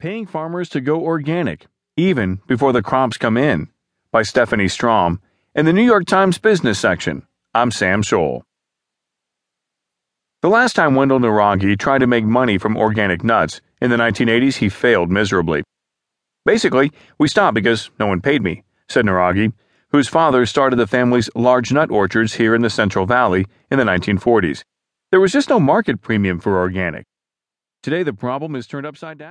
Paying Farmers to Go Organic, Even Before the Crops Come In, by Stephanie Strom, in the New York Times Business section. I'm Sam Scholl. The last time Wendell Naraghi tried to make money from organic nuts, in the 1980s, he failed miserably. Basically, we stopped because no one paid me, said Naraghi, whose father started the family's large nut orchards here in the Central Valley in the 1940s. There was just no market premium for organic. Today, the problem is turned upside down.